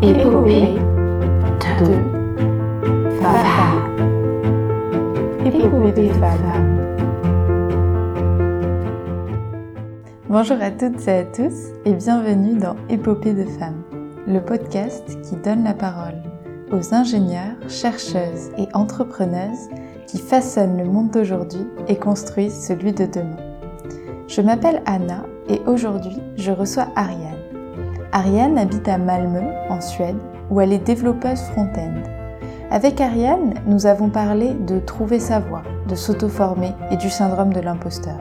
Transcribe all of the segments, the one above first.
Épopée de femmes. Épopée de femmes. Bonjour à toutes et à tous et bienvenue dans Épopée de femmes, le podcast qui donne la parole aux ingénieurs, chercheuses et entrepreneuses qui façonnent le monde d'aujourd'hui et construisent celui de demain. Je m'appelle Anna et aujourd'hui je reçois Ariane. Ariane habite à Malmö, en Suède, où elle est développeuse front-end. Avec Ariane, nous avons parlé de trouver sa voie, de s'auto-former et du syndrome de l'imposteur.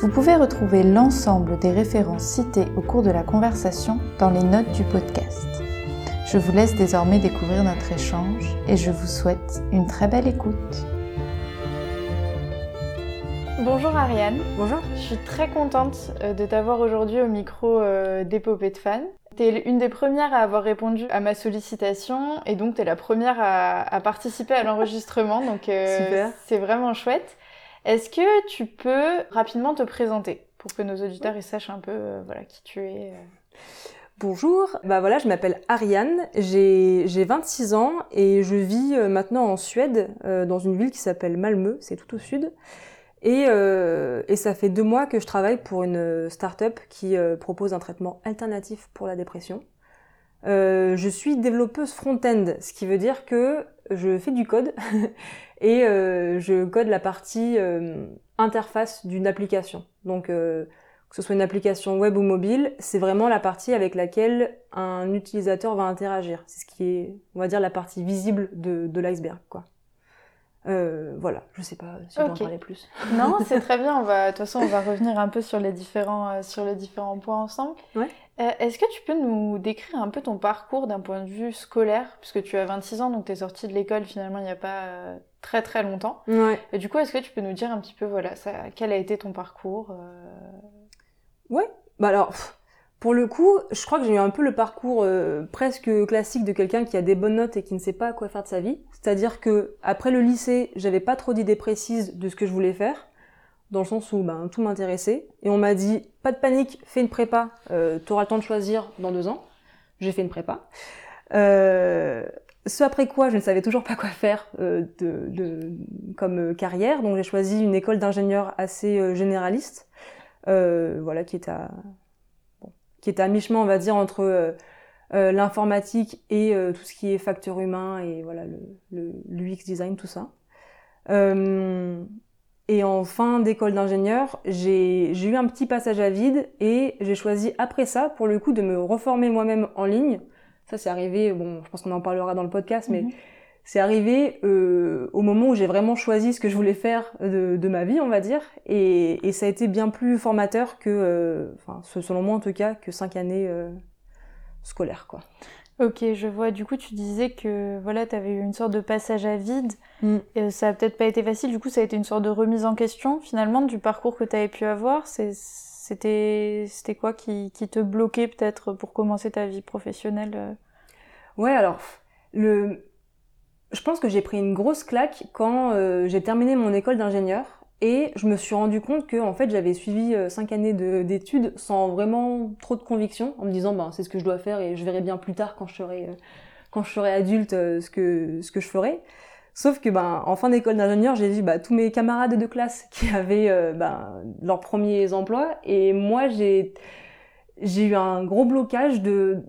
Vous pouvez retrouver l'ensemble des références citées au cours de la conversation dans les notes du podcast. Je vous laisse désormais découvrir notre échange et je vous souhaite une très belle écoute. Bonjour Ariane. Bonjour. Je suis très contente euh, de t'avoir aujourd'hui au micro euh, d'Épopée de fans. Tu es une des premières à avoir répondu à ma sollicitation et donc tu es la première à, participer à l'enregistrement. Donc euh, c'est vraiment chouette. Est-ce que tu peux rapidement te présenter pour que nos auditeurs ils sachent un peu voilà, qui tu es Bonjour, bah voilà, je m'appelle Ariane, j'ai 26 ans et je vis maintenant en Suède, dans une ville qui s'appelle Malmö, c'est tout au sud. Et, euh, et, ça fait deux mois que je travaille pour une start-up qui euh, propose un traitement alternatif pour la dépression. Euh, je suis développeuse front-end, ce qui veut dire que je fais du code et euh, je code la partie euh, interface d'une application. Donc que ce soit une application web ou mobile, c'est vraiment la partie avec laquelle un utilisateur va interagir. C'est ce qui est, on va dire, la partie visible de, de l'iceberg, quoi. Euh, voilà, je sais pas si okay. en parler plus. non, c'est très bien. On va, de toute façon, on va revenir un peu sur les différents, euh, sur les différents points ensemble. Ouais. Euh, Est-ce que tu peux nous décrire un peu ton parcours d'un point de vue scolaire, puisque tu as 26 ans, donc tu es sortie de l'école finalement il n'y a pas très très longtemps. Ouais. Et du coup, est-ce que tu peux nous dire un petit peu, voilà, ça, quel a été ton parcours. Ouais. Bah alors. Pff pour le coup, je crois que j'ai eu un peu le parcours euh, presque classique de quelqu'un qui a des bonnes notes et qui ne sait pas quoi faire de sa vie. C'est-à-dire que après le lycée, j'avais pas trop d'idées précises de ce que je voulais faire, dans le sens où ben, tout m'intéressait. Et on m'a dit pas de panique, fais une prépa, euh, tu auras le temps de choisir dans deux ans. J'ai fait une prépa. Euh, ce après quoi, je ne savais toujours pas quoi faire euh, comme carrière, donc j'ai choisi une école d'ingénieur assez généraliste, voilà, qui est à qui est à mi-chemin, on va dire, entre euh, euh, l'informatique et euh, tout ce qui est facteur humain et voilà le, le design, tout ça. et en fin d'école d'ingénieur, j'ai, eu un petit passage à vide et j'ai choisi après ça, pour le coup, de me reformer moi-même en ligne. Ça, c'est arrivé, bon, je pense qu'on en parlera dans le podcast, mais mm-hmm. C'est arrivé euh, au moment où j'ai vraiment choisi ce que je voulais faire de, de ma vie, on va dire, et, et, ça a été bien plus formateur que, euh, enfin, selon moi en tout cas, que cinq années euh, scolaires, quoi. Ok, je vois. Du coup, tu disais que voilà, tu avais eu une sorte de passage à vide. Mm. Et ça a peut-être pas été facile. Du coup, ça a été une sorte de remise en question finalement du parcours que tu avais pu avoir. C'était c'était quoi qui, qui te bloquait peut-être pour commencer ta vie professionnelle Ouais, alors le je pense que j'ai pris une grosse claque quand euh, j'ai terminé mon école d'ingénieur et je me suis rendu compte que en fait j'avais suivi euh, cinq années d'études sans vraiment trop de conviction en me disant ben c'est ce que je dois faire et je verrai bien plus tard quand je serai euh, quand je serai adulte ce que ce que je ferai. Sauf que ben en fin d'école d'ingénieur j'ai vu bah, tous mes camarades de classe qui avaient ben, leurs premiers emplois et moi j'ai j'ai eu un gros blocage de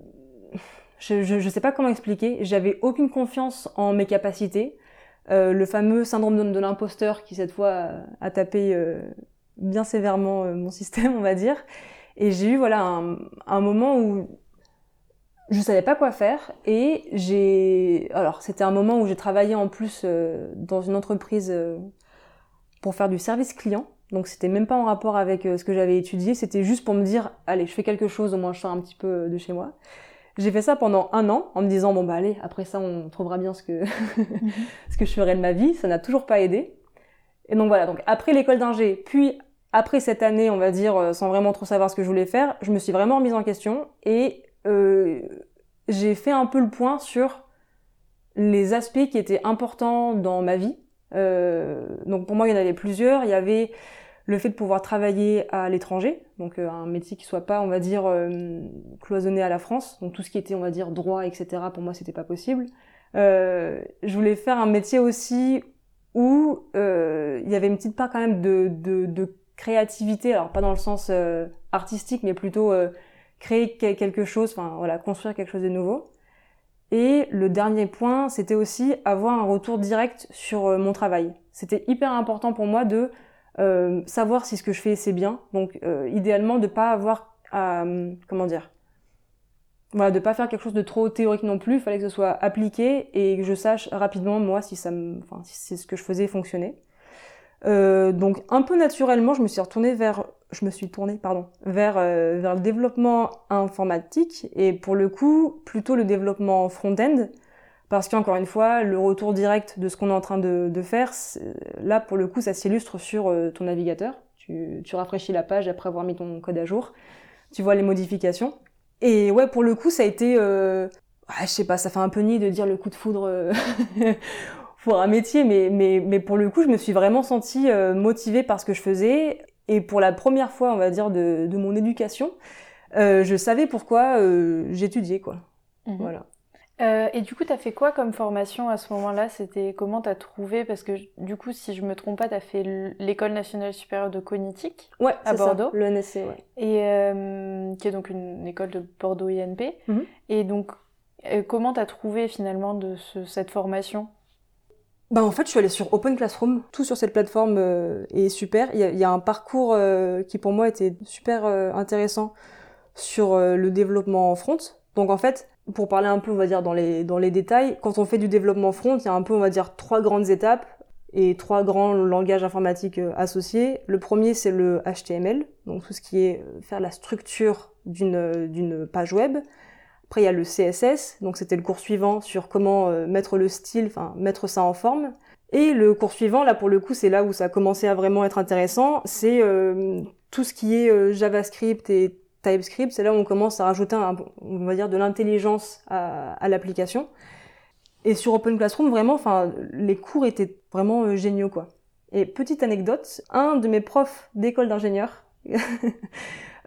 je, je sais pas comment expliquer. J'avais aucune confiance en mes capacités. Euh, le fameux syndrome de, de l'imposteur qui cette fois a, tapé euh, bien sévèrement euh, mon système, on va dire. Et j'ai eu voilà un, moment où je savais pas quoi faire et j'ai alors c'était un moment où j'ai travaillé en plus dans une entreprise pour faire du service client. Donc c'était même pas en rapport avec ce que j'avais étudié, c'était juste pour me dire allez, je fais quelque chose, au moins je sors un petit peu de chez moi. J'ai fait ça pendant un an en me disant bon bah allez après ça on trouvera bien ce que mm-hmm. ce que je ferai de ma vie. Ça n'a toujours pas aidé. Et donc voilà donc après l'école d'ingé puis après cette année on va dire euh, sans vraiment trop savoir ce que je voulais faire, je me suis vraiment remise en question et euh, j'ai fait un peu le point sur les aspects qui étaient importants dans ma vie. Euh, donc pour moi il y en avait plusieurs. Il y avait le fait de pouvoir travailler à l'étranger, donc euh, un métier qui soit pas, on va dire, euh, cloisonné à la France, donc tout ce qui était, on va dire, droit, etc. Pour moi, c'était pas possible. Euh, je voulais faire un métier aussi où il y avait une petite part quand même de, de, de créativité, alors pas dans le sens artistique, mais plutôt créer quelque chose, enfin voilà, construire quelque chose de nouveau. Et le dernier point, c'était aussi avoir un retour direct sur mon travail. C'était hyper important pour moi de euh, savoir si ce que je fais c'est bien. Donc euh, idéalement de pas avoir à comment dire voilà, de pas faire quelque chose de trop théorique non plus, il fallait que ce soit appliqué et que je sache rapidement moi si ça enfin si c'est ce que je faisais fonctionnait. Euh, donc un peu naturellement, je me suis retournée vers je me suis tournée pardon, vers euh, vers le développement informatique et pour le coup, plutôt le développement front-end parce qu'encore une fois, le retour direct de ce qu'on est en train de, de faire, là pour le coup, ça s'illustre sur euh, ton navigateur. Tu, tu, rafraîchis la page après avoir mis ton code à jour. Tu vois les modifications. Et ouais, pour le coup, ça a été, euh, je sais pas, ça fait un peu nier de dire le coup de foudre euh, pour un métier, mais, mais, mais pour le coup, je me suis vraiment sentie euh, motivée par ce que je faisais. Et pour la première fois, on va dire, de, de mon éducation, je savais pourquoi j'étudiais, quoi. Mmh. Voilà. Euh, et du coup, tu as fait quoi comme formation à ce moment-là? C'était comment tu as trouvé? Parce que du coup, si je me trompe pas, tu as fait l'École nationale supérieure de cognitique ouais, à Bordeaux. le NSC, ouais. Et euh, qui est donc une école de Bordeaux INP. Mhm. Et donc, euh, comment tu as trouvé finalement de ce, cette formation? Bah en fait, je suis allée sur Open Classroom. Tout sur cette plateforme est super. Il y, y a un parcours qui pour moi était super intéressant sur le développement en front. Donc en fait, pour parler un peu, on va dire, dans les, dans les détails, quand on fait du développement front, il y a un peu, on va dire, trois grandes étapes et trois grands langages informatiques euh, associés. Le premier, c'est le HTML, donc tout ce qui est euh, faire la structure d'une, euh, d'une page web. Après, il y a le CSS, donc c'était le cours suivant sur comment mettre le style, enfin, mettre ça en forme. Et le cours suivant, là, pour le coup, c'est là où ça a commencé à vraiment être intéressant, c'est tout ce qui est JavaScript et TypeScript, c'est là où on commence à rajouter, un, on va dire, de l'intelligence à, l'application. Et sur Open Classroom, vraiment, enfin, les cours étaient vraiment euh, géniaux, quoi. Et petite anecdote, un de mes profs d'école d'ingénieur,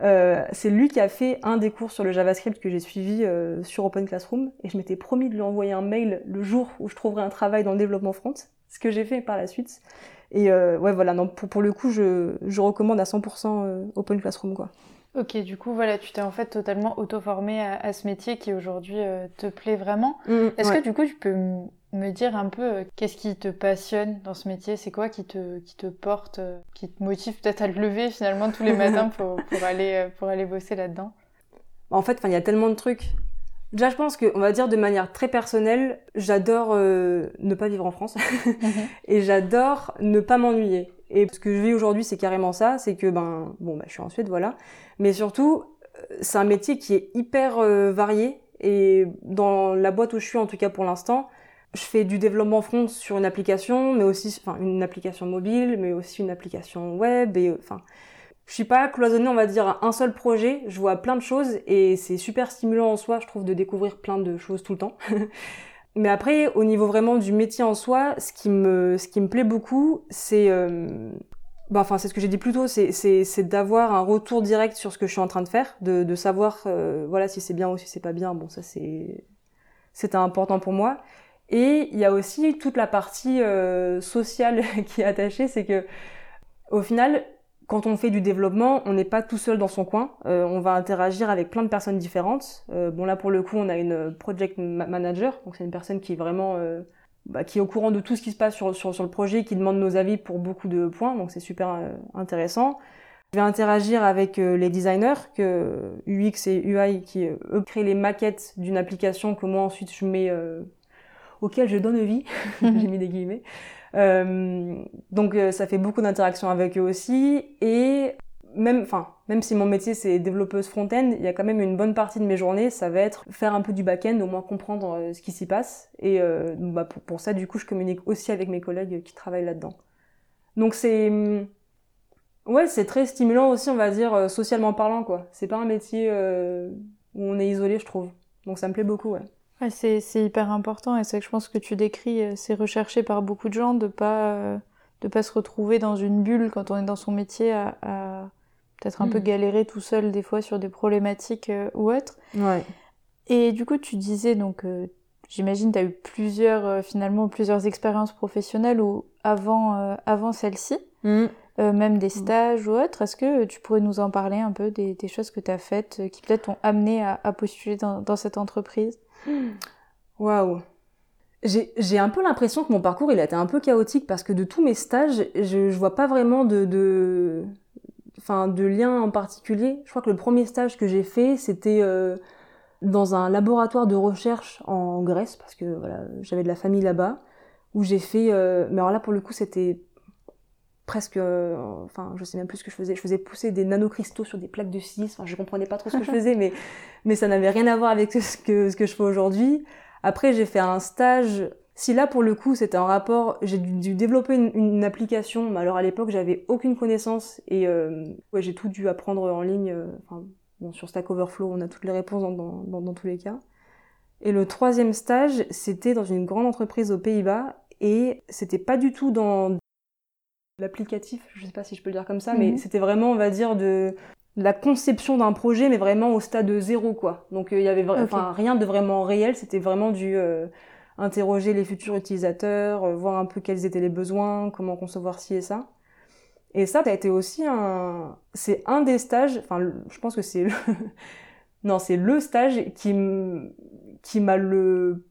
euh, c'est lui qui a fait un des cours sur le JavaScript que j'ai suivi euh, sur Open Classroom, et je m'étais promis de lui envoyer un mail le jour où je trouverais un travail dans le développement front, ce que j'ai fait par la suite. Et ouais, voilà, non, pour, le coup, je, je recommande à 100% Open Classroom, quoi. Ok, du coup, voilà, tu t'es en fait totalement auto-formée à, ce métier qui aujourd'hui euh, te plaît vraiment. Mm, Est-ce que du coup, tu peux me dire un peu euh, qu'est-ce qui te passionne dans ce métier? C'est quoi qui te, qui te porte, euh, qui te motive peut-être à le lever finalement tous les matins pour, pour, aller, pour aller bosser là-dedans? En fait, il y a tellement de trucs. Déjà, je pense que, on va dire de manière très personnelle, j'adore ne pas vivre en France mhm. et j'adore ne pas m'ennuyer. Et ce que je vis aujourd'hui, c'est carrément ça, c'est que ben bon, bah, je suis en Suède, voilà, mais surtout, c'est un métier qui est hyper euh, varié. Et dans la boîte où je suis, en tout cas pour l'instant, je fais du développement front sur une application, mais aussi, enfin, une application mobile, mais aussi une application web. Et enfin, je suis pas cloisonnée, on va dire, à un seul projet. Je vois plein de choses et c'est super stimulant en soi, je trouve, de découvrir plein de choses tout le temps. Mais après, au niveau vraiment du métier en soi, ce qui me, ce qui me plaît beaucoup, c'est euh, bah, enfin c'est ce que j'ai dit plus tôt, c'est d'avoir un retour direct sur ce que je suis en train de faire, de, de savoir euh, voilà si c'est bien ou si c'est pas bien. Bon ça c'est c'était important pour moi. Et il y a aussi toute la partie euh, sociale qui est attachée, c'est que au final quand on fait du développement, on n'est pas tout seul dans son coin. Euh, on va interagir avec plein de personnes différentes. bon là pour le coup, on a une project manager, donc c'est une personne qui est vraiment bah, qui est au courant de tout ce qui se passe sur, sur, sur, le projet, qui demande nos avis pour beaucoup de points, donc c'est super euh, intéressant. Je vais interagir avec euh, les designers, que UX et UI, qui euh, eux créent les maquettes d'une application que moi ensuite je mets auquel je donne vie, j'ai mis des guillemets. donc ça fait beaucoup d'interactions avec eux aussi, et même, enfin, même si mon métier c'est développeuse front-end, il y a quand même une bonne partie de mes journées, ça va être faire un peu du back-end, au moins comprendre euh, ce qui s'y passe. Et euh, bah, pour, ça, du coup, je communique aussi avec mes collègues qui travaillent là-dedans. Donc c'est, mm, ouais, c'est très stimulant aussi, on va dire, euh, socialement parlant, quoi. C'est pas un métier où on est isolé, je trouve. Donc ça me plaît beaucoup, ouais. ouais c'est hyper important et c'est que je pense que tu décris, c'est recherché par beaucoup de gens de pas de pas se retrouver dans une bulle quand on est dans son métier à, peut-être un peu Mm. galérer tout seul des fois sur des problématiques euh, ou autres. Ouais. Et du coup, tu disais donc, euh, j'imagine, tu as eu plusieurs, euh, finalement, plusieurs expériences professionnelles ou avant, euh, avant celle-ci, Mm. euh, même des stages ou autres. Est-ce que tu pourrais nous en parler un peu des, des choses que tu as faites qui peut-être t'ont amené à, à postuler dans, dans cette entreprise? Waouh. J'ai j'ai un peu l'impression que mon parcours il a été un peu chaotique parce que de tous mes stages, je, je vois pas vraiment de, de, enfin, de lien en particulier. Je crois que le premier stage que j'ai fait, c'était euh, dans un laboratoire de recherche en Grèce parce que voilà, j'avais de la famille là-bas où j'ai fait. euh, mais alors là pour le coup c'était presque, euh, enfin je sais même plus ce que je faisais. Je faisais pousser des nanocristaux sur des plaques de silice. Enfin je comprenais pas trop ce que je faisais, mais mais ça n'avait rien à voir avec ce que ce que je fais aujourd'hui. Après, j'ai fait un stage. Si là, pour le coup, c'était un rapport, j'ai dû, dû développer une, une application. Mais alors à l'époque, j'avais aucune connaissance et euh, ouais, j'ai tout dû apprendre en ligne. euh, Enfin, bon, sur Stack Overflow, on a toutes les réponses dans, dans, dans, dans tous les cas. Et le troisième stage, c'était dans une grande entreprise aux Pays-Bas et c'était pas du tout dans l'applicatif, je sais pas si je peux le dire comme ça, mais Mhm. c'était vraiment, on va dire, de la conception d'un projet, mais vraiment au stade zéro, quoi. Donc euh, il y avait rien de vraiment réel, c'était vraiment du interroger les futurs utilisateurs, euh, voir un peu quels étaient les besoins, comment concevoir ci et ça. Et ça, ça a été aussi un, c'est un des stages, enfin, je pense que c'est le, non, c'est le stage qui m- qui m'a le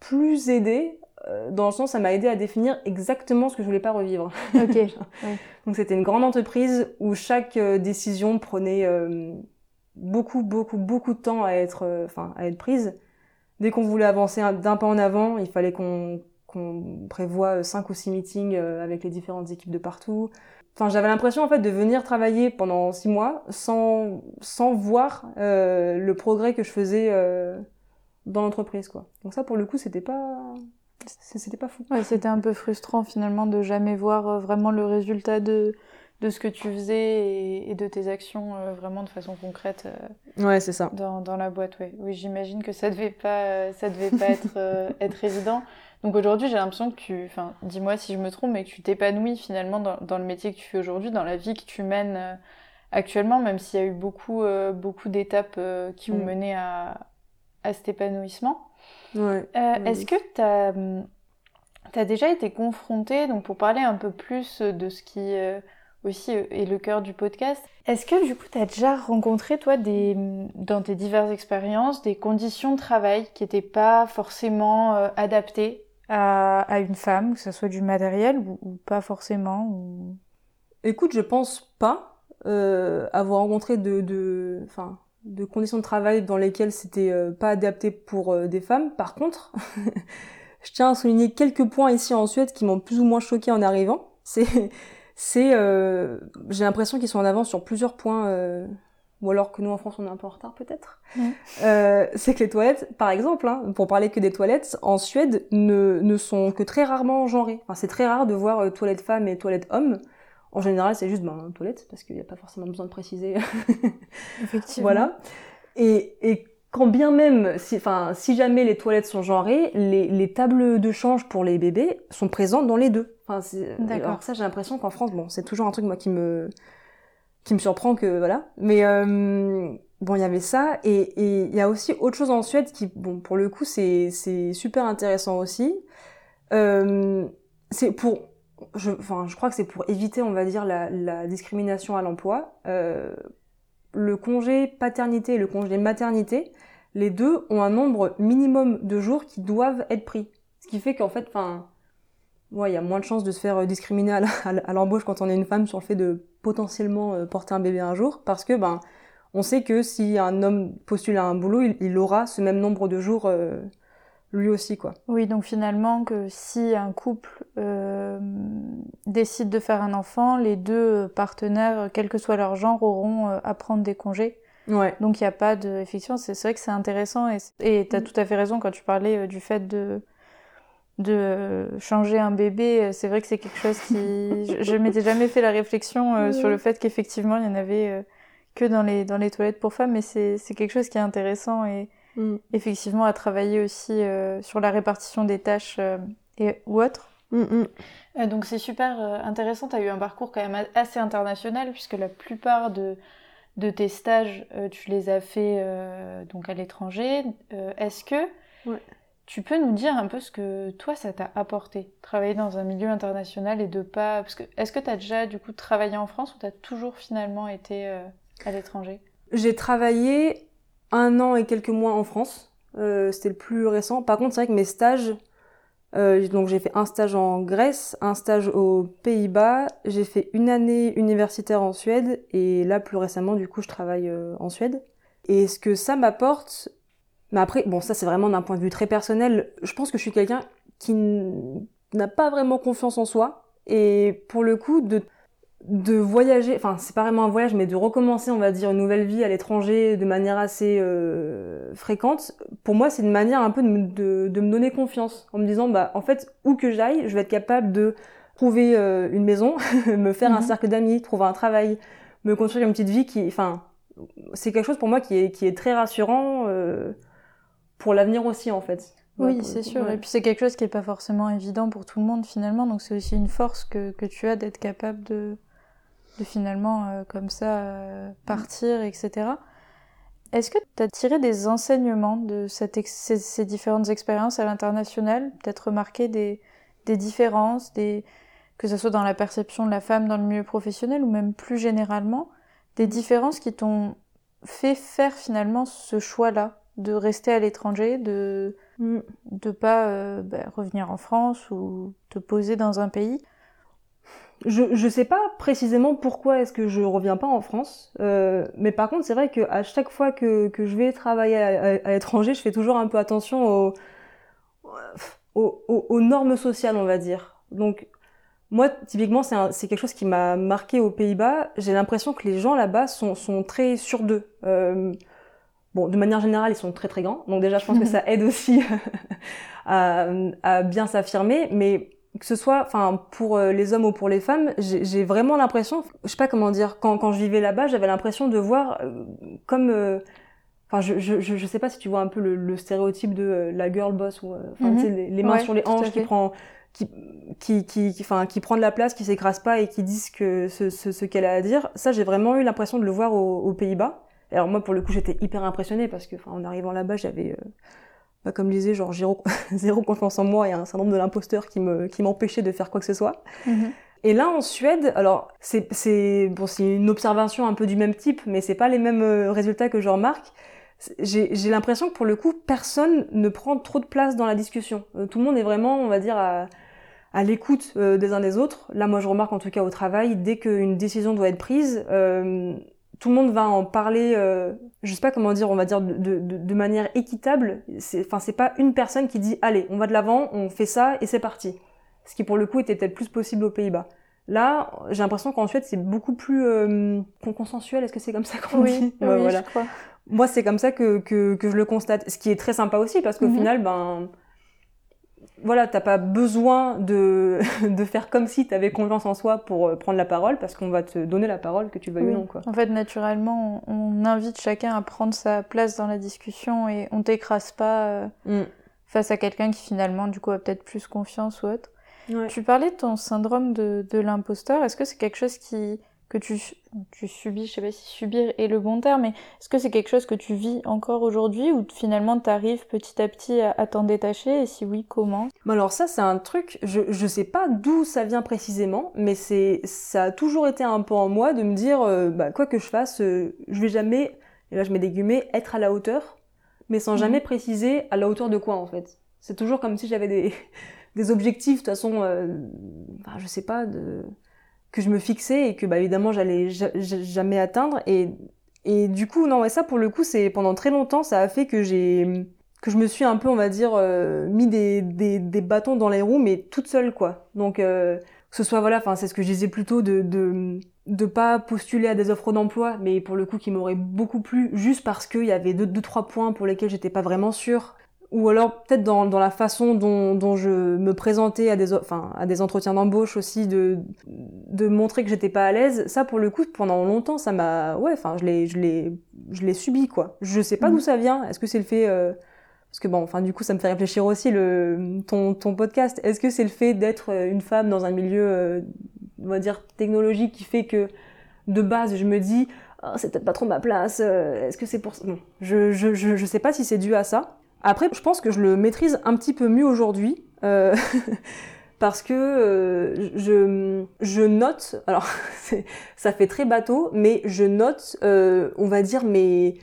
plus aidé, euh, dans le sens, ça m'a aidé à définir exactement ce que je voulais pas revivre. Ok. Donc c'était une grande entreprise où chaque euh, décision prenait euh, beaucoup, beaucoup, beaucoup de temps à être, euh, à être prise. Dès qu'on voulait avancer un- d'un pas en avant, il fallait qu'on prévoit euh, cinq ou six meetings euh, avec les différentes équipes de partout. Enfin, j'avais l'impression en fait de venir travailler pendant six mois sans sans voir euh, le progrès que je faisais dans l'entreprise, quoi. Donc ça, pour le coup, c'était pas c'était pas fou. C'était un peu frustrant finalement de jamais voir vraiment le résultat de, de ce que tu faisais et, et de tes actions euh, vraiment de façon concrète euh, Ouais, c'est ça. dans, dans la boîte. Ouais. Oui, j'imagine que ça devait pas, euh, ça devait pas être, être évident. Donc aujourd'hui, j'ai l'impression que tu, enfin, dis-moi si je me trompe, mais que tu t'épanouis finalement dans, dans le métier que tu fais aujourd'hui, dans la vie que tu mènes actuellement, même s'il y a eu beaucoup, beaucoup d'étapes qui ont Mm. mené à, à cet épanouissement. Ouais. Oui. Est-ce que tu as, déjà été confronté, donc pour parler un peu plus de ce qui euh, aussi est le cœur du podcast, est-ce que du coup tu as déjà rencontré toi dans tes diverses expériences des conditions de travail qui n'étaient pas forcément euh, adaptées à, une femme, que ce soit du matériel ou, pas forcément ou... Écoute, je pense pas euh, avoir rencontré de, enfin, de conditions de travail dans lesquelles c'était euh, pas adapté pour euh, des femmes. Par contre, je tiens à souligner quelques points ici en Suède qui m'ont plus ou moins choqué en arrivant. C'est, c'est, euh, j'ai l'impression qu'ils sont en avance sur plusieurs points, euh, ou alors que nous en France on est un peu en retard peut-être. Ouais. Euh, c'est que les toilettes, par exemple, hein, pour parler que des toilettes, en Suède ne, ne sont que très rarement genrées. Enfin, c'est très rare de voir euh, toilettes femmes et toilettes hommes. En général, c'est juste ben, toilette, parce qu'il n'y a pas forcément besoin de préciser. Effectivement. voilà. Et, et quand bien même, si, enfin, si jamais les toilettes sont genrées, les, les tables de change pour les bébés sont présentes dans les deux. Enfin, D'accord. alors ça, j'ai l'impression qu'en France, bon, c'est toujours un truc moi qui me qui me surprend que voilà. Mais euh, bon, il y avait ça et et il y a aussi autre chose en Suède qui, bon, pour le coup, c'est c'est super intéressant aussi. Euh, c'est pour je, enfin, je crois que c'est pour éviter, on va dire, la, la discrimination à l'emploi. Euh, le congé paternité et le congé maternité, les deux ont un nombre minimum de jours qui doivent être pris. Ce qui fait qu'en fait, enfin, ouais, il y a moins de chances de se faire euh, discriminer à l'embauche quand on est une femme sur le fait de potentiellement euh, porter un bébé un jour, parce que ben, on sait que si un homme postule à un boulot, il, il aura ce même nombre de jours euh, lui aussi, quoi. Oui, donc finalement, que si un couple euh, décide de faire un enfant, les deux partenaires, quel que soit leur genre, auront euh, à prendre des congés. Ouais. Donc il n'y a pas de... Effectivement, c'est vrai que c'est intéressant et tu as Mm. tout à fait raison quand tu parlais euh, du fait de de changer un bébé, c'est vrai que c'est quelque chose qui... je je m'étais jamais fait la réflexion euh, sur le fait qu'effectivement, il y en avait euh, que dans les, dans les toilettes pour femmes, mais c'est c'est quelque chose qui est intéressant et Mm. effectivement à travailler aussi euh, sur la répartition des tâches euh, et, ou autres. Mm, mm. donc c'est super intéressant, tu as eu un parcours quand même assez international puisque la plupart de, de tes stages, tu les as fait donc à l'étranger. Est-ce que tu peux nous dire un peu ce que toi ça t'a apporté, travailler dans un milieu international et de pas. Parce que est-ce que tu as déjà du coup travaillé en France ou tu as toujours finalement été euh, à l'étranger? J'ai travaillé un an et quelques mois en France. Euh, c'était le plus récent. Par contre, c'est vrai que mes stages. Euh, donc j'ai fait un stage en Grèce, un stage aux Pays-Bas, j'ai fait une année universitaire en Suède et là plus récemment du coup je travaille en Suède. Et ce que ça m'apporte, mais après, bon, ça c'est vraiment d'un point de vue très personnel. Je pense que je suis quelqu'un qui n'a pas vraiment confiance en soi. Et pour le coup, de, de voyager, enfin c'est pas vraiment un voyage, mais de recommencer, on va dire, une nouvelle vie à l'étranger de manière assez euh, fréquente, pour moi c'est une manière un peu de, de, me donner confiance. En me disant, bah en fait, où que j'aille, je vais être capable de trouver euh, une maison, me faire un mhm. cercle d'amis, trouver un travail, me construire une petite vie qui, enfin, c'est quelque chose pour moi qui est, qui est très rassurant. Euh, pour l'avenir aussi en fait. Oui, c'est sûr. Et puis c'est quelque chose qui n'est pas forcément évident pour tout le monde finalement. Donc c'est aussi une force que, que tu as d'être capable de, de finalement euh, comme ça euh, partir, etc. Est-ce que tu as tiré des enseignements de cette ces, différentes expériences à l'international? Peut-être remarqué des, des différences, des, que ce soit dans la perception de la femme dans le milieu professionnel ou même plus généralement, des différences qui t'ont fait faire finalement ce choix-là de rester à l'étranger, de ne mm. pas euh, bah, revenir en France ou te poser dans un pays? Je ne sais pas précisément pourquoi est-ce que je reviens pas en France, euh, mais par contre c'est vrai que à chaque fois que, que je vais travailler à, l'étranger, je fais toujours un peu attention aux, aux, normes sociales, on va dire. Donc moi typiquement c'est quelque chose qui m'a marqué aux Pays-Bas. J'ai l'impression que les gens là-bas sont, sont très sûrs d'eux. Euh, Bon, de manière générale, ils sont très très grands, donc déjà je pense que ça aide aussi à, à, bien s'affirmer, mais que ce soit, enfin, pour euh, les hommes ou pour les femmes, j'ai vraiment l'impression, je sais pas comment dire, quand, quand je vivais là-bas, j'avais l'impression de voir euh, comme, euh, enfin, je, je, je sais pas si tu vois un peu le, stéréotype de la girl boss ou, enfin, mhm. les, mains sur les hanches qui prend, qui, qui, qui, enfin, qui prend de la place, qui s'écrase pas et qui dit ce que ce, ce, ce qu'elle a à dire. Ça, j'ai vraiment eu l'impression de le voir aux Pays-Bas. Alors moi, pour le coup, j'étais hyper impressionnée parce que, en arrivant là-bas, j'avais, euh, bah, comme je disais, genre zéro, zéro confiance en moi et un syndrome de l'imposteur qui me, qui m'empêchait de faire quoi que ce soit. Mhm. Et là, en Suède, alors c'est, c'est, bon, c'est une observation un peu du même type, mais c'est pas les mêmes euh, résultats que je remarque. J'ai, j'ai l'impression que pour le coup, personne ne prend trop de place dans la discussion. Euh, tout le monde est vraiment, on va dire, à, à l'écoute des uns des autres. Là, moi, je remarque en tout cas au travail, dès qu'une décision doit être prise, tout le monde va en parler, euh, je sais pas comment dire, on va dire de, de, de manière équitable. Enfin, c'est pas une personne qui dit allez, on va de l'avant, on fait ça et c'est parti. Ce qui pour le coup était peut-être plus possible aux Pays-Bas. Là, j'ai l'impression qu'en Suède c'est beaucoup plus euh, consensuel. Est-ce que c'est comme ça qu'on oui, dit oui, voilà. je crois. Moi, c'est comme ça que, que, que je le constate. Ce qui est très sympa aussi parce qu'au mhm. final, ben voilà, t'as pas besoin de, de faire comme si tu avais confiance en soi pour euh, prendre la parole, parce qu'on va te donner la parole, que tu veuilles ou non. Quoi. En fait, naturellement, on, invite chacun à prendre sa place dans la discussion et on t'écrase pas euh, mm. face à quelqu'un qui finalement, du coup, a peut-être plus confiance ou autre. Tu parlais de ton syndrome de, de l'imposteur. Est-ce que c'est quelque chose qui que tu, tu subis, je sais pas si subir est le bon terme, mais est-ce que c'est quelque chose que tu vis encore aujourd'hui ou finalement tu arrives petit à petit à, t'en détacher et si oui, comment? Alors ça c'est un truc, je, je sais pas d'où ça vient précisément, mais c'est ça a toujours été un peu en moi de me dire euh, bah, quoi que je fasse, euh, je vais jamais, et là je mets des guillemets, être à la hauteur, mais sans mhm. jamais préciser à la hauteur de quoi en fait. C'est toujours comme si j'avais des, des objectifs de toute façon, euh, je sais pas, de que je me fixais et que bah évidemment j'allais jamais atteindre. Et et du coup non ouais ça pour le coup c'est pendant très longtemps ça a fait que j'ai que je me suis un peu on va dire euh, mis des, des, des bâtons dans les roues mais toute seule quoi. Donc euh, que ce soit voilà enfin c'est ce que je disais plutôt de de de pas postuler à des offres d'emploi mais pour le coup qui m'aurait beaucoup plu juste parce qu'il y avait deux, deux trois points pour lesquels j'étais pas vraiment sûre ou alors peut-être dans, dans la façon dont, dont je me présentais à des, enfin, à des entretiens d'embauche aussi, de, de montrer que j'étais pas à l'aise. Ça, pour le coup, pendant longtemps, ça m'a, ouais, enfin, je l'ai, je l'ai, je l'ai subi, quoi. Je sais pas d'où mhm. ça vient. Est-ce que c'est le fait, euh, parce que bon, enfin du coup ça me fait réfléchir aussi le ton ton podcast. Est-ce que c'est le fait d'être une femme dans un milieu, on va dire technologique, qui fait que de base je me dis oh, c'est peut-être pas trop ma place. Est-ce que c'est pour ça? Non, je, je je je sais pas si c'est dû à ça. Après, je pense que je le maîtrise un petit peu mieux aujourd'hui. Euh, parce que euh, je, note, alors ça fait très bateau, mais je note, euh, on va dire, mes,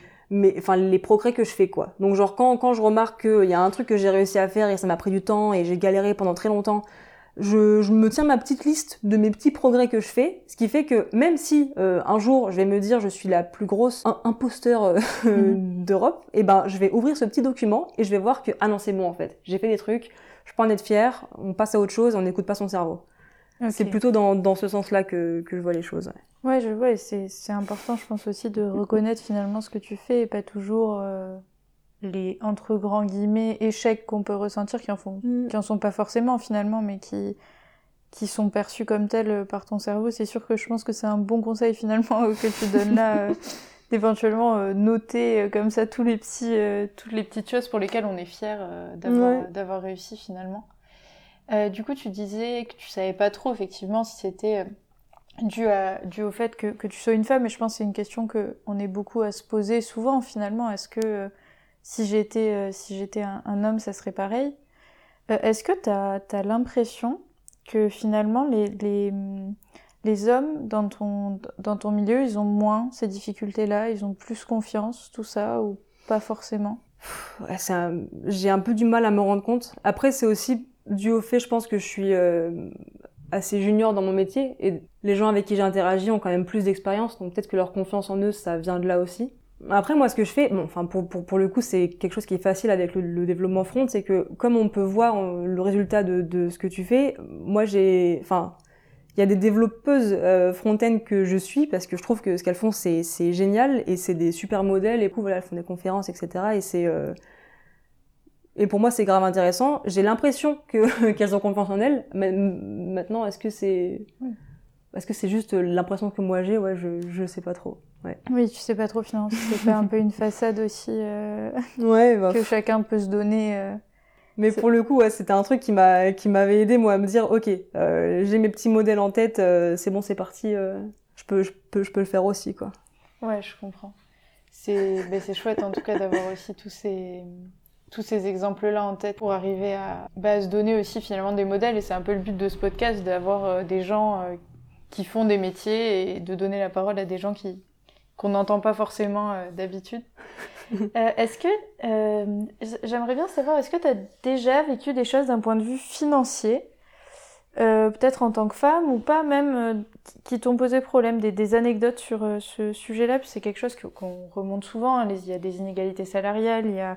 enfin, les progrès que je fais, quoi. Donc, genre, quand je remarque qu'il y a un truc que j'ai réussi à faire et ça m'a pris du temps et j'ai galéré pendant très longtemps, je, je, me tiens ma petite liste de mes petits progrès que je fais, ce qui fait que même si euh, un jour je vais me dire je suis la plus grosse imposteur euh, mhm. d'Europe, et eh ben je vais ouvrir ce petit document et je vais voir que ah non c'est bon en fait, j'ai fait des trucs, je peux en être fière, on passe à autre chose, on n'écoute pas son cerveau. C'est plutôt dans, dans ce sens-là que, que je vois les choses. Ouais, ouais je vois, et c'est important je pense aussi de reconnaître finalement ce que tu fais et pas toujours... Euh les entre grands guillemets échecs qu'on peut ressentir qui en font mm. qui en sont pas forcément finalement mais qui qui sont perçus comme tels par ton cerveau. C'est sûr que je pense que c'est un bon conseil finalement que tu donnes là euh, d'éventuellement euh, noter euh, comme ça tous les petits toutes les petites choses pour lesquelles on est fier d'avoir d'avoir réussi finalement. Du coup tu disais que tu savais pas trop effectivement si c'était dû, à, dû au fait que, que tu sois une femme et je pense que c'est une question que on est beaucoup à se poser souvent finalement. Est-ce que si j'étais euh, si j'étais un, homme, ça serait pareil. Euh, est-ce que tu as, l'impression que finalement les, les, les, hommes dans ton, dans ton milieu, ils ont moins ces difficultés-là, ils ont plus confiance, tout ça, ou pas forcément? J'ai un peu du mal à me rendre compte. Après, c'est aussi dû au fait, je pense que je suis euh, assez junior dans mon métier et les gens avec qui j'ai ont quand même plus d'expérience, donc peut-être que leur confiance en eux, ça vient de là aussi. Après, moi, ce que je fais, bon, enfin, pour, pour, pour le coup, c'est quelque chose qui est facile avec le, développement front, c'est que comme on peut voir le résultat de, de ce que tu fais, moi, j'ai, enfin, il y a des développeuses euh, front-end que je suis parce que je trouve que ce qu'elles font, c'est, c'est génial et c'est des super modèles et puis voilà, elles font des conférences, etc. Et c'est, euh, et pour moi, c'est grave intéressant. J'ai l'impression que qu'elles ont confiance en elles. Mais maintenant, est-ce que c'est, est-ce que c'est juste l'impression que moi j'ai Ouais, je, je sais pas trop. Oui, tu sais pas trop finalement. C'est pas un peu une façade aussi euh, ouais, bah, que chacun peut se donner. Euh, Mais pour le coup, ouais, c'était un truc qui m'a qui m'avait aidé moi à me dire, ok, euh, j'ai mes petits modèles en tête, c'est bon, c'est parti, je peux je peux je peux le faire aussi quoi. Ouais, je comprends. C'est ben, c'est chouette en tout cas d'avoir aussi tous ces tous ces exemples-là en tête pour arriver à, bah, se donner aussi finalement des modèles. Et c'est un peu le but de ce podcast, d'avoir des gens qui font des métiers et de donner la parole à des gens qui, qu'on n'entend pas forcément euh, d'habitude. Euh, est-ce que euh, j'aimerais bien savoir, est-ce que tu as déjà vécu des choses d'un point de vue financier, peut-être en tant que femme ou pas même, qui t'ont posé problème, des, anecdotes sur ce sujet-là, puis c'est quelque chose qu'on remonte souvent. Hein, il y a des inégalités salariales, il y a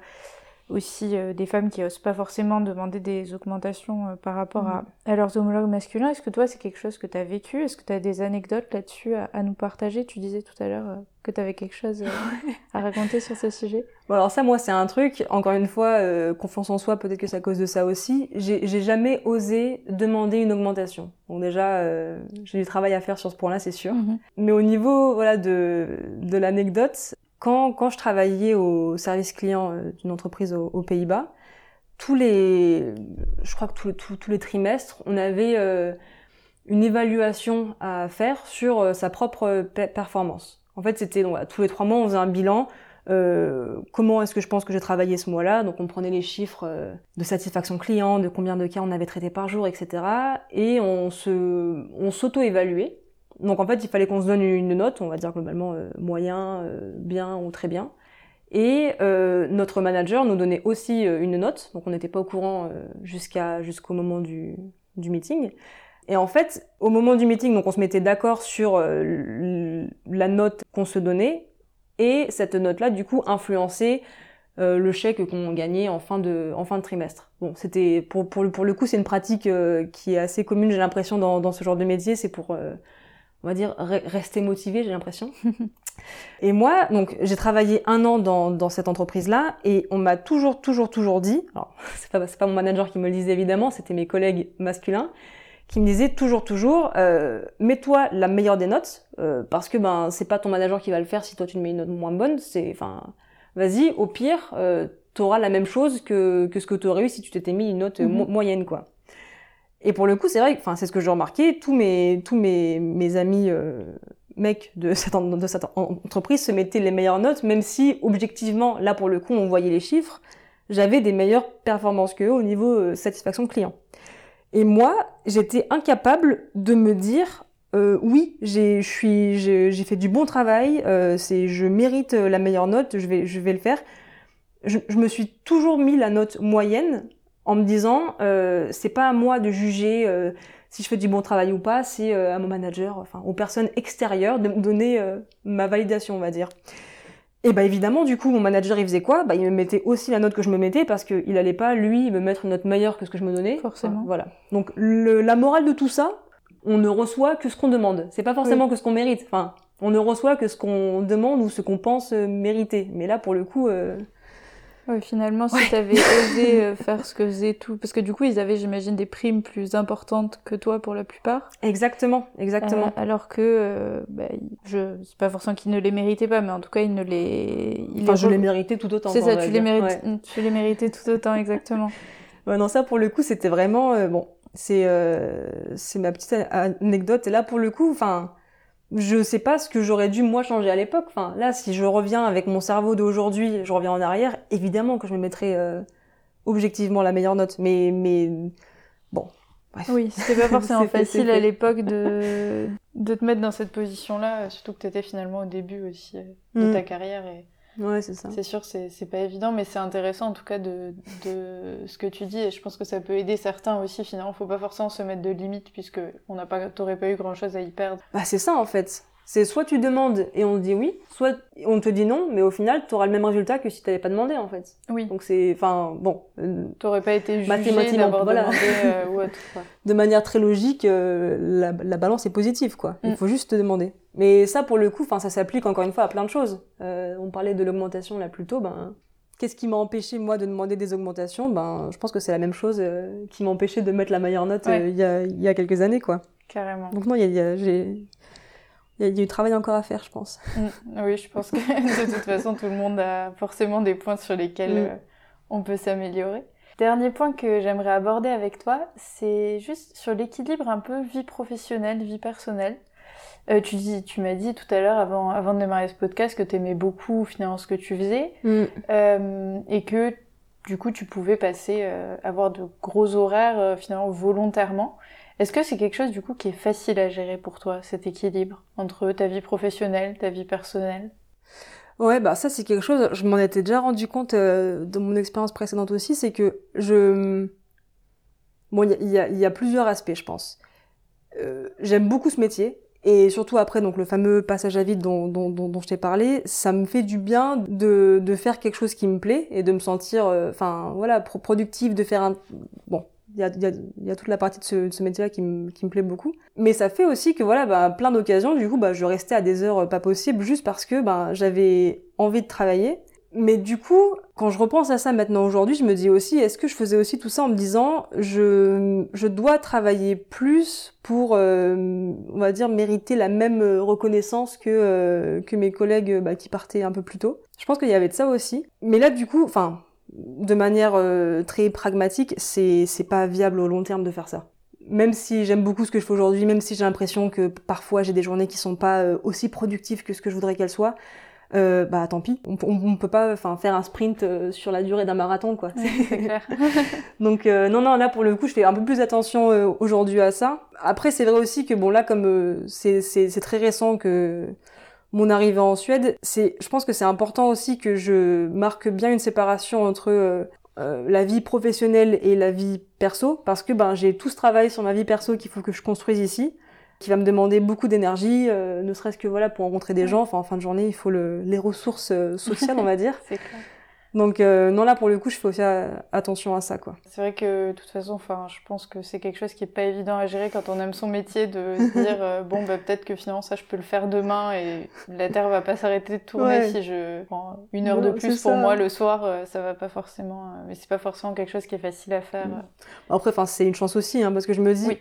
aussi euh, des femmes qui osent pas forcément demander des augmentations euh, par rapport à, mm. leurs homologues masculins. Est-ce que toi, c'est quelque chose que tu as vécu? Est-ce que tu as des anecdotes là-dessus à, nous partager? Tu disais tout à l'heure euh, que tu avais quelque chose à raconter sur ce sujet. Bon, alors ça, moi, c'est un truc, encore une fois, confiance en soi, peut-être que c'est à cause de ça aussi. J'ai jamais osé demander une augmentation. Bon, déjà, j'ai du travail à faire sur ce point-là, c'est sûr. Mm-hmm. Mais au niveau voilà, de, de l'anecdote, quand, je travaillais au service client euh, d'une entreprise aux, Pays-Bas, tous les, je crois que tous, les trimestres, on avait euh, une évaluation à faire sur euh, sa propre performance. En fait, c'était tous les trois mois, on faisait un bilan. Comment est-ce que je pense que j'ai travaillé ce mois-là Donc, on prenait les chiffres de satisfaction client, de combien de cas on avait traité par jour, etc. Et on se, on s'auto-évaluait donc en fait, il fallait qu'on se donne une note, on va dire globalement euh, moyen, euh, bien ou très bien. Et euh, notre manager nous donnait aussi une note, donc on n'était pas au courant jusqu'à jusqu'au moment du, du meeting. Et en fait, au moment du meeting, donc on se mettait d'accord sur la note qu'on se donnait, et cette note-là, du coup, influençait le chèque qu'on gagnait en fin de en fin de trimestre. Bon, c'était pour pour le, pour le coup, c'est une pratique qui est assez commune, j'ai l'impression dans dans ce genre de métier, c'est pour on va dire, rester motivé, j'ai l'impression. et moi, donc, j'ai travaillé un an dans, dans cette entreprise-là et on m'a toujours, toujours, toujours dit, alors, c'est pas, pas mon manager qui me le disait évidemment, c'était mes collègues masculins, qui me disaient toujours, toujours, euh, mets-toi la meilleure des notes, euh, parce que ben, c'est pas ton manager qui va le faire si toi tu mets une note moins bonne, c'est, enfin, vas-y, au pire, euh, t'auras la même chose que, que ce que tu aurais eu si tu t'étais mis une note Mhm. moyenne, quoi. Et pour le coup, c'est vrai, enfin, c'est ce que j'ai remarqué, tous mes, tous mes, mes amis euh, mecs de cette, entreprise se mettaient les meilleures notes, même si, objectivement, là, pour le coup, on voyait les chiffres, j'avais des meilleures performances qu'eux au niveau euh, satisfaction client. Et moi, j'étais incapable de me dire, euh, oui, j'ai, suis, j'ai fait du bon travail, euh, c'est, je mérite la meilleure note, je vais, je vais le faire. Je, je me suis toujours mis la note moyenne en me disant, euh, c'est pas à moi de juger euh, si je fais du bon travail ou pas, c'est euh, à mon manager, enfin aux personnes extérieures de me donner ma validation, on va dire. Et bah évidemment, du coup, mon manager il faisait quoi? Bah il me mettait aussi la note que je me mettais parce qu'il allait pas lui me mettre une note meilleure que ce que je me donnais. Forcément. Enfin, voilà. Donc le, la morale de tout ça, on ne reçoit que ce qu'on demande. C'est pas forcément que ce qu'on mérite. Enfin, on ne reçoit que ce qu'on demande ou ce qu'on pense mériter. Mais là, pour le coup, euh, Ouais, finalement, si Ouais. tu avais osé euh, faire ce que faisaient tout, parce que du coup, ils avaient, j'imagine, des primes plus importantes que toi pour la plupart. exactement, exactement. Euh, alors que, euh, bah, je, c'est pas forcément qu'ils ne les méritaient pas, mais en tout cas, ils ne les. ils enfin, je re- les méritais tout autant. C'est ça, tu les, mérites, Ouais. tu les méritais tout autant, exactement. Ouais, non, ça pour le coup, c'était vraiment euh, bon. C'est euh, c'est ma petite anecdote. Et là, pour le coup, enfin, je sais pas ce que j'aurais dû moi changer à l'époque. Enfin, là, si je reviens avec mon cerveau d'aujourd'hui, je reviens en arrière, évidemment que je me mettrais euh, objectivement la meilleure note. Mais mais bon, bref. Oui, c'était pas forcément facile à l'époque de, de te mettre dans cette position-là, surtout que tu étais finalement au début aussi euh, de Mm. ta carrière. Et Ouais, c'est ça. c'est sûr que c'est pas évident, mais c'est intéressant en tout cas de, de ce que tu dis. Et je pense que ça peut aider certains aussi. Finalement, faut pas forcément se mettre de limites puisque on n'a pas, t'aurais pas eu grand-chose à y perdre. Bah c'est ça en fait. C'est soit tu demandes et on te dit oui, soit on te dit non, mais au final, tu auras le même résultat que si tu pas demandé en fait. Oui. Donc c'est, enfin bon, euh, T'aurais pas été jugé Mathématiquement, voilà. demandé euh, ou autre. quoi. de manière très logique, euh, la, la balance est positive, quoi. Il Mm. faut juste te demander. Mais ça, pour le coup, enfin, ça s'applique encore une fois à plein de choses. Euh, on parlait de l'augmentation là plus tôt, ben, qu'est-ce qui m'a empêché moi de demander des augmentations? Ben, je pense que c'est la même chose euh, qui m'a empêché de mettre la meilleure note euh, il y, a, il y a quelques années, quoi. Carrément. Donc non, il y a, il y a- j'ai, il y a, il y a du travail encore à faire, je pense. Mm. Oui, je pense que de toute façon, tout le monde a forcément des points sur lesquels Mm. euh, on peut s'améliorer. Dernier point que j'aimerais aborder avec toi, c'est juste sur l'équilibre un peu vie professionnelle, vie personnelle. Euh, tu dis, tu m'as dit tout à l'heure avant, avant de démarrer ce podcast que tu aimais beaucoup finalement ce que tu faisais euh, et que du coup tu pouvais passer euh, avoir de gros horaires euh, finalement volontairement. Est-ce que c'est quelque chose du coup qui est facile à gérer pour toi cet équilibre entre ta vie professionnelle, ta vie personnelle? Ouais, bah ça c'est quelque chose, je m'en étais déjà rendu compte dans mon expérience précédente aussi, c'est que je... Bon, il y a, il y, a, il y a plusieurs aspects, je pense. J'aime beaucoup ce métier, et surtout après, donc le fameux passage à vide dont, dont, dont, je t'ai parlé, ça me fait du bien de, de faire quelque chose qui me plaît, et de me sentir, euh, enfin voilà, pro- productive, de faire un... Bon, il y a, y, a, y a toute la partie de ce, ce métier-là qui, me- qui me plaît beaucoup. Mais ça fait aussi que voilà, bah, plein d'occasions, du coup, bah, je restais à des heures pas possibles juste parce que bah, j'avais envie de travailler. Mais du coup, quand je repense à ça maintenant aujourd'hui, je me dis aussi, est-ce que je faisais aussi tout ça en me disant, je, je dois travailler plus pour, euh, on va dire, mériter la même reconnaissance que, euh, que mes collègues bah, qui partaient un peu plus tôt? Je pense qu'il y avait de ça aussi. Mais là, du coup, enfin, de manière euh, très pragmatique, c'est c'est pas viable au long terme de faire ça. Même si j'aime beaucoup ce que je fais aujourd'hui, même si j'ai l'impression que parfois j'ai des journées qui sont pas euh, aussi productives que ce que je voudrais qu'elles soient, euh, bah tant pis. On, on, on peut pas, enfin, faire un sprint euh, sur la durée d'un marathon, quoi. C'est clair. Donc euh, non, non, là pour le coup, je fais un peu plus attention euh, aujourd'hui à ça. Après, c'est vrai aussi que bon là, comme c'est très récent que mon arrivée en Suède, c'est, je pense que c'est important aussi que je marque bien une séparation entre euh, la vie professionnelle et la vie perso, parce que ben j'ai tout ce travail sur ma vie perso qu'il faut que je construise ici, qui va me demander beaucoup d'énergie, euh, ne serait-ce que voilà pour rencontrer des gens. Enfin en fin de journée, il faut le, les ressources euh, sociales, on va dire. C'est clair. Donc euh, non là pour le coup, je fais aussi attention à ça quoi. C'est vrai que de toute façon, enfin, je pense que c'est quelque chose qui est pas évident à gérer quand on aime son métier de se dire euh, bon bah peut-être que finalement ça je peux le faire demain et la terre va pas s'arrêter de tourner Ouais. si je prends une heure Non, de plus pour ça. moi le soir, euh, ça va pas forcément. mais c'est pas forcément quelque chose qui est facile à faire. Après, enfin, c'est une chance aussi, hein, parce que je me dis, Oui.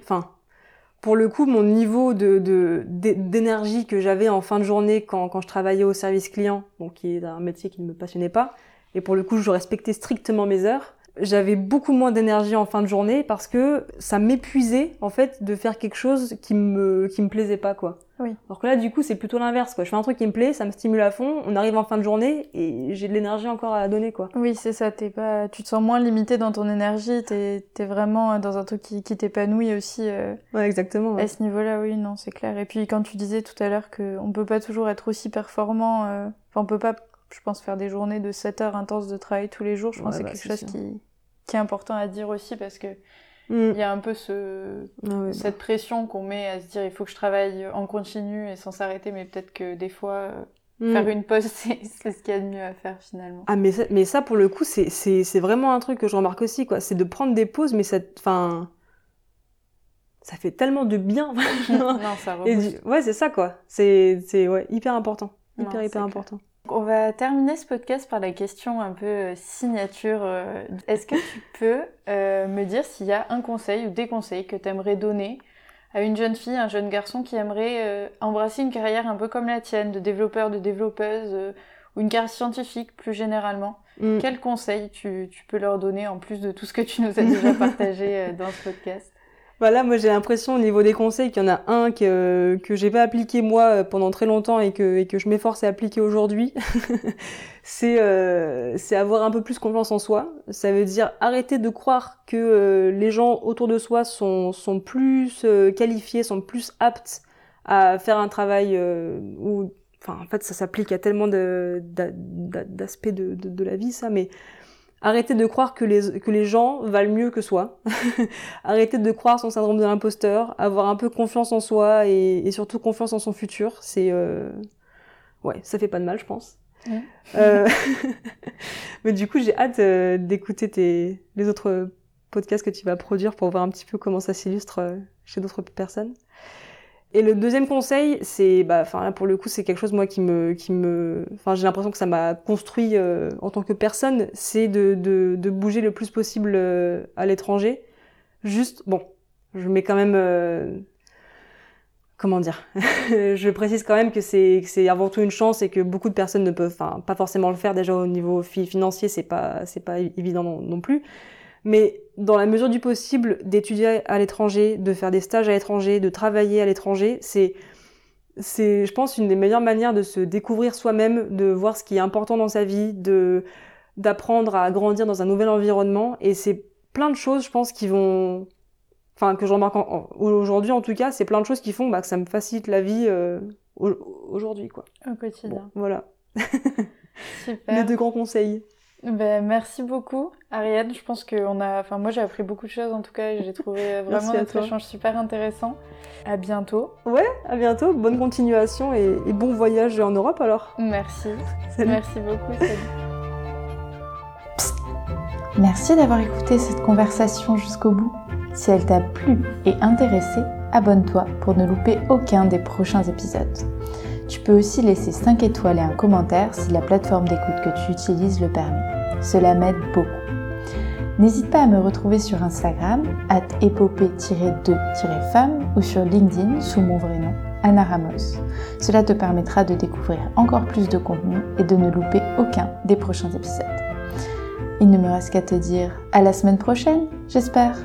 Pour le coup, mon niveau de de- d'énergie que j'avais en fin de journée quand, quand je travaillais au service client, donc qui est un métier qui ne me passionnait pas, et pour le coup, je respectais strictement mes heures, j'avais beaucoup moins d'énergie en fin de journée parce que ça m'épuisait en fait de faire quelque chose qui me qui me plaisait pas quoi. Oui. Alors que là du coup c'est plutôt l'inverse quoi. Je fais un truc qui me plaît, ça me stimule à fond, on arrive en fin de journée et j'ai de l'énergie encore à donner quoi. Oui c'est ça, t'es pas, tu te sens moins limité dans ton énergie, t'es es vraiment dans un truc qui, qui t'épanouit aussi. Euh, ouais exactement. À ce niveau-là oui non c'est clair. Et puis quand tu disais tout à l'heure que on peut pas toujours être aussi performant, euh... enfin on peut pas je pense, faire des journées de 7 heures intenses de travail tous les jours. Je pense que c'est bah, quelque chose qui, qui, est important à dire aussi parce que mm. il y a un peu ce, ah cette bah. pression qu'on met à se dire il faut que je travaille en continu et sans s'arrêter, mais peut-être que des fois. Mm. Faire une pause, c'est ce qu'il y a de mieux à faire finalement. Ah, mais ça, mais ça pour le coup, c'est vraiment un truc que je remarque aussi, quoi. C'est de prendre des pauses, mais ça. Enfin. Ça fait tellement de bien. non, ça Ouais, c'est ça, quoi. C'est ouais, hyper important. Hyper, hyper important. On va terminer ce podcast par la question un peu euh, signature. Euh, est-ce que tu peux euh, me dire s'il y a un conseil ou des conseils que tu aimerais donner à une jeune fille, un jeune garçon qui aimerait embrasser une carrière un peu comme la tienne, de développeur, de développeuse, ou une carrière scientifique plus généralement? Mm. Quels conseils tu, tu, peux leur donner en plus de tout ce que tu nous as déjà partagé dans ce podcast? Voilà, moi j'ai l'impression au niveau des conseils qu'il y en a un que, que j'ai pas appliqué moi euh, pendant très longtemps et que, que je m'efforce à appliquer aujourd'hui. c'est euh, c'est avoir un peu plus confiance en soi. Ça veut dire arrêter de croire que euh, les gens autour de soi sont, sont plus qualifiés, sont plus aptes à faire un travail où, enfin en fait ça s'applique à tellement d'aspects de, de, de la vie ça, mais Arrêtez de croire que les, que les gens valent mieux que soi. Arrêtez de croire son syndrome de l'imposteur. Avoir un peu confiance en soi et, surtout confiance en son futur. C'est. Euh... Ouais, ça fait pas de mal, je pense. Euh... Mais du coup, j'ai hâte euh, d'écouter tes... les autres podcasts que tu vas produire pour voir un petit peu comment ça s'illustre euh, chez d'autres personnes. Et le deuxième conseil, c'est, bah, enfin pour le coup, c'est quelque chose moi qui me, qui me, enfin j'ai l'impression que ça m'a construit euh, en tant que personne, c'est de, de, de, bouger le plus possible euh, à l'étranger. Juste, bon, je mets quand même, euh, comment dire, je précise quand même que c'est, c'est avant tout une chance et que beaucoup de personnes ne peuvent, enfin pas forcément le faire. Déjà au niveau financier, c'est pas, c'est pas évident non plus. Mais dans la mesure du possible, d'étudier à l'étranger, de faire des stages à l'étranger, de travailler à l'étranger, c'est c'est, je pense, une des meilleures manières de se découvrir soi-même, de voir ce qui est important dans sa vie, de d'apprendre à grandir dans un nouvel environnement. Et c'est plein de choses, je pense, qui vont, enfin, que je remarque aujourd'hui en tout cas, c'est plein de choses qui font bah, que ça me facilite la vie euh, aujourd'hui, quoi. Au quotidien. voilà. Super. Les deux grands conseils. Ben, merci beaucoup, Ariane. Je pense qu'on a, enfin moi j'ai appris beaucoup de choses en tout cas. J'ai trouvé vraiment notre échange super intéressant. À bientôt. Ouais, à bientôt. Bonne continuation et, bon voyage en Europe alors. Merci. Merci beaucoup. Salut. Merci d'avoir écouté cette conversation jusqu'au bout. Si elle t'a plu et intéressé, abonne-toi pour ne louper aucun des prochains épisodes. Tu peux aussi laisser 5 étoiles et un commentaire si la plateforme d'écoute que tu utilises le permet. Cela m'aide beaucoup. N'hésite pas à me retrouver sur Instagram, at épopée-2-femme ou sur LinkedIn sous mon vrai nom, Anna Ramos. Cela te permettra de découvrir encore plus de contenu et de ne louper aucun des prochains épisodes. Il ne me reste qu'à te dire à la semaine prochaine, j'espère.